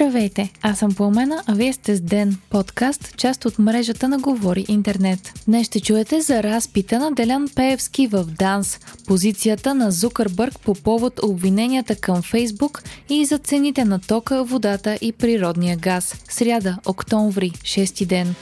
Здравейте, аз съм Пламена, а вие сте с Ден, подкаст, част от мрежата на Говори Интернет. Днес ще чуете за разпита на Делян Пеевски в Данс, позицията на Зукърбърг по повод обвиненията към Фейсбук и за цените на тока, водата и природния газ. Сряда, октомври, 6 ден.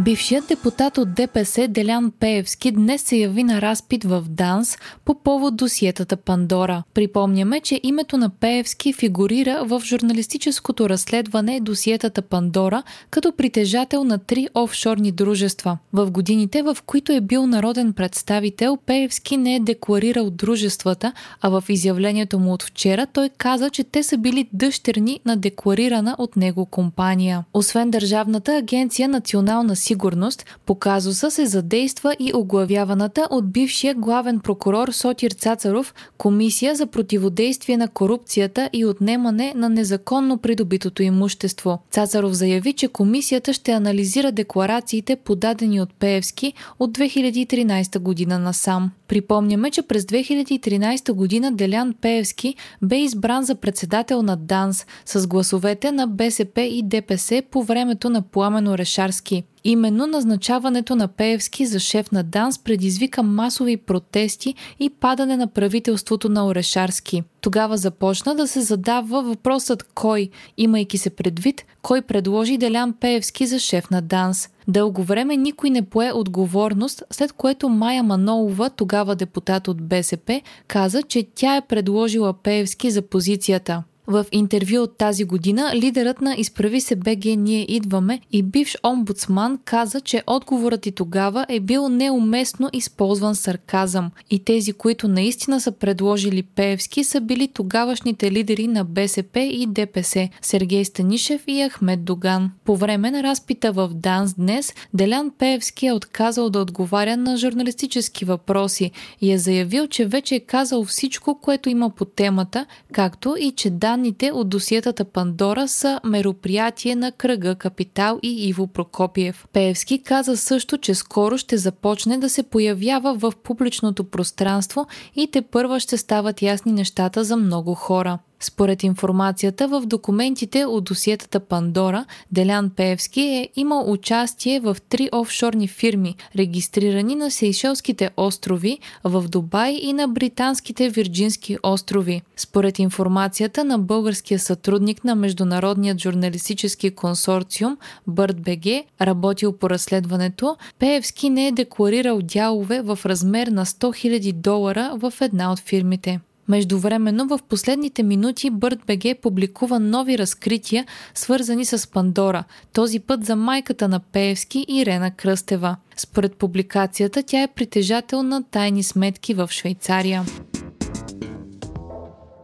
Бившият депутат от ДПС Делян Пеевски днес се яви на разпит в ДАНС по повод досиетата Пандора. Припомняме, че името на Пеевски фигурира в журналистическото разследване досиетата Пандора като притежател на три офшорни дружества. В годините, в които е бил народен представител, Пеевски не е декларирал дружествата, а в изявлението му от вчера той каза, че те са били дъщерни на декларирана от него компания. Освен Държавната агенция Национална сигурност, по казуса се задейства и оглавяваната от бившия главен прокурор Сотир Цацаров Комисия за противодействие на корупцията и отнемане на незаконно придобитото имущество. Цацаров заяви, че комисията ще анализира декларациите подадени от Пеевски от 2013 година насам. Припомняме, че през 2013 година Делян Пеевски бе избран за председател на ДАНС с гласовете на БСП и ДПС по времето на Пламен Орешарски. Именно назначаването на Пеевски за шеф на ДАНС предизвика масови протести и падане на правителството на Орешарски. Тогава започна да се задава въпросът кой, имайки се предвид, кой предложи Делян Пеевски за шеф на ДАНС. Дълго време никой не пое отговорност, след което Майя Манолова, тогава депутат от БСП, каза, че тя е предложила Пеевски за позицията. В интервю от тази година лидерът на Изправи се БГ Ние идваме и бивш омбудсман каза, че отговорът и тогава е бил неуместно използван сарказъм и тези, които наистина са предложили Пеевски, са били тогавашните лидери на БСП и ДПС Сергей Станишев и Ахмед Доган. По време на разпита в Данс днес, Делян Пеевски е отказал да отговаря на журналистически въпроси и е заявил, че вече е казал всичко, което има по темата, както и че Дан Данните от досиетата Пандора са мероприятие на кръга Капитал и Иво Прокопиев. Пеевски каза също, че скоро ще започне да се появява в публичното пространство и те първа ще стават ясни нещата за много хора. Според информацията в документите от досиетата Пандора, Делян Пеевски е имал участие в три офшорни фирми, регистрирани на Сейшелските острови, в Дубай и на британските Вирджински острови. Според информацията на българския сътрудник на Международният журналистически консорциум БъртБГ, работил по разследването, Пеевски не е декларирал дялове в размер на 100 000 долара в една от фирмите. Междувременно в последните минути Бърт БГ публикува нови разкрития, свързани с Пандора, този път за майката на Пеевски Ирена Кръстева. Според публикацията тя е притежател на тайни сметки в Швейцария.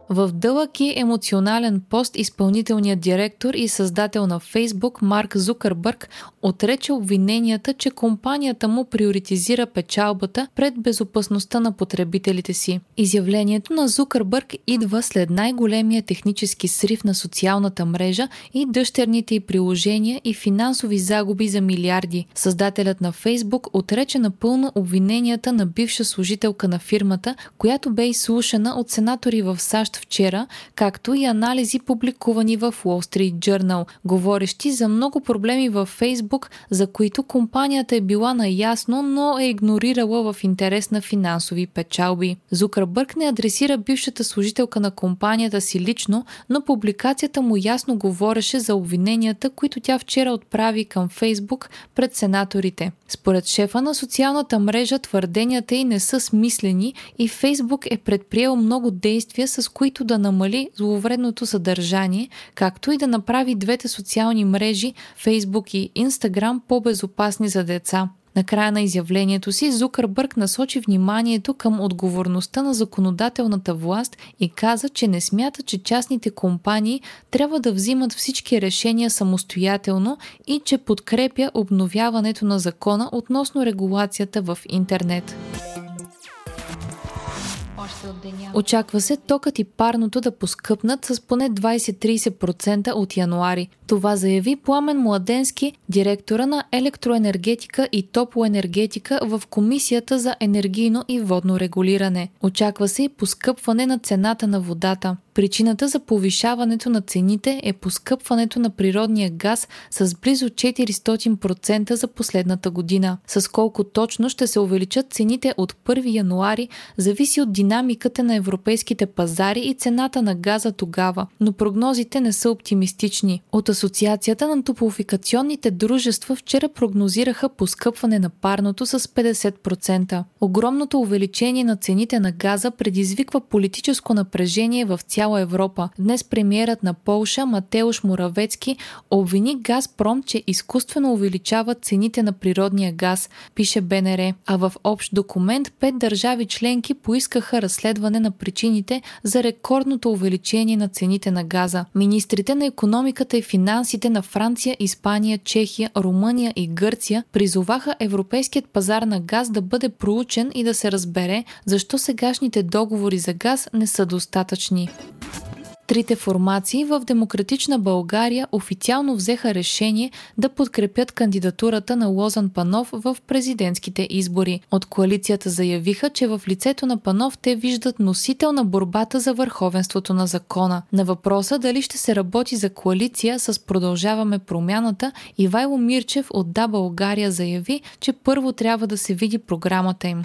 В дълъг и емоционален пост изпълнителният директор и създател на Фейсбук Марк Зукърбърг отрече обвиненията, че компанията му приоритизира печалбата пред безопасността на потребителите си. Изявлението на Зукърбърг идва след най-големия технически срив на социалната мрежа и дъщерните й приложения и финансови загуби за милиарди. Създателят на Фейсбук отрече напълно обвиненията на бивша служителка на фирмата, която бе изслушана от сенатори в САЩ вчера, както и анализи публикувани в Wall Street Journal, говорещи за много проблеми в Facebook, за които компанията е била наясно, но е игнорирала в интерес на финансови печалби. Зукърбърг не адресира бившата служителка на компанията си лично, но публикацията му ясно говореше за обвиненията, които тя вчера отправи към Facebook пред сенаторите. Според шефа на социалната мрежа твърденията й не са смислени и Фейсбук е предприел много действия, с които да намали зловредното съдържание, както и да направи двете социални мрежи Facebook и Instagram по-безопасни за деца. Накрая на изявлението си Зукърбърг насочи вниманието към отговорността на законодателната власт и каза, че не смята, че частните компании трябва да взимат всички решения самостоятелно и че подкрепя обновяването на закона относно регулацията в интернет. Очаква се токът и парното да поскъпнат с поне 20-30% от януари. Това заяви Пламен Младенски, директора на електроенергетика и топлоенергетика в Комисията за енергийно и водно регулиране. Очаква се и поскъпване на цената на водата. Причината за повишаването на цените е поскъпването на природния газ с близо 400% за последната година. С колко точно ще се увеличат цените от 1 януари, зависи от динамиката на европейските пазари и цената на газа тогава, но прогнозите не са оптимистични. От Асоциацията на топлофикационните дружества вчера прогнозираха поскъпване на парното с 50%. Огромното увеличение на цените на газа предизвиква политическо напрежение в цял цяла Европа. Днес премиерът на Полша Матеуш Муравецки обвини Газпром, че изкуствено увеличава цените на природния газ, пише БНР. А в общ документ пет държави членки поискаха разследване на причините за рекордното увеличение на цените на газа. Министрите на економиката и финансите на Франция, Испания, Чехия, Румъния и Гърция призоваха европейският пазар на газ да бъде проучен и да се разбере защо сегашните договори за газ не са достатъчни. Трите формации в Демократична България официално взеха решение да подкрепят кандидатурата на Лозан Панов в президентските избори. От коалицията заявиха, че в лицето на Панов те виждат носител на борбата за върховенството на закона. На въпроса дали ще се работи за коалиция с Продължаваме промяната, Ивайло Мирчев от Да България заяви, че първо трябва да се види програмата им.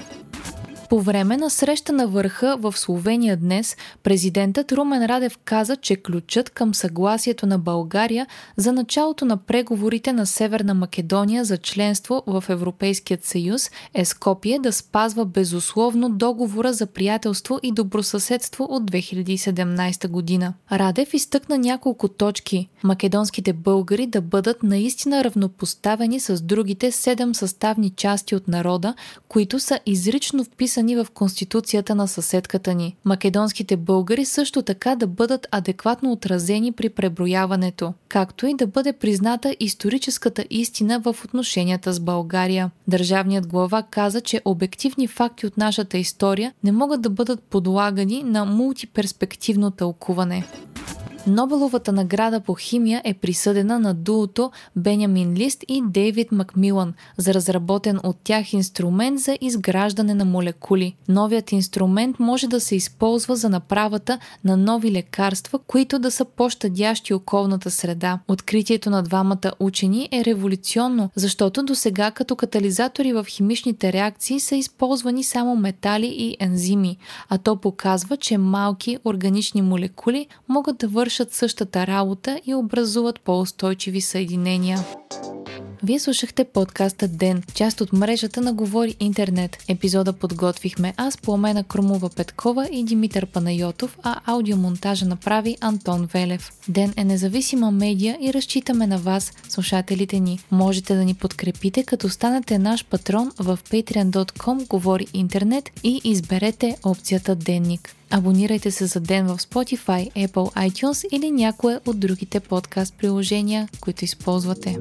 По време на среща на върха в Словения днес, президентът Румен Радев каза, че ключът към съгласието на България за началото на преговорите на Северна Македония за членство в Европейският съюз е Скопие да спазва безусловно договора за приятелство и добросъседство от 2017 година. Радев изтъкна няколко точки. Македонските българи да бъдат наистина равнопоставени с другите седем съставни части от народа, които са изрично вписани записани в конституцията на съседката ни. Македонските българи също така да бъдат адекватно отразени при преброяването, както и да бъде призната историческата истина в отношенията с България. Държавният глава каза, че обективни факти от нашата история не могат да бъдат подлагани на мултиперспективно тълкуване. Нобеловата награда по химия е присъдена на дуото Бенямин Лист и Дейвид Макмилан за разработен от тях инструмент за изграждане на молекули. Новият инструмент може да се използва за направата на нови лекарства, които да са по-щадящи околната среда. Откритието на двамата учени е революционно, защото до сега като катализатори в химичните реакции са използвани само метали и ензими, а то показва, че малки органични молекули могат да вършат вършат същата работа и образуват по-устойчиви съединения. Вие слушахте подкаста Ден, част от мрежата на Говори Интернет. Епизода подготвихме аз, Пламена Крумова Петкова и Димитър Панайотов, а аудиомонтажа направи Антон Велев. Ден е независима медия и разчитаме на вас, слушателите ни. Можете да ни подкрепите, като станете наш патрон в patreon.com Говори Интернет и изберете опцията Денник. Абонирайте се за ден в Spotify, Apple iTunes или някое от другите подкаст приложения, които използвате.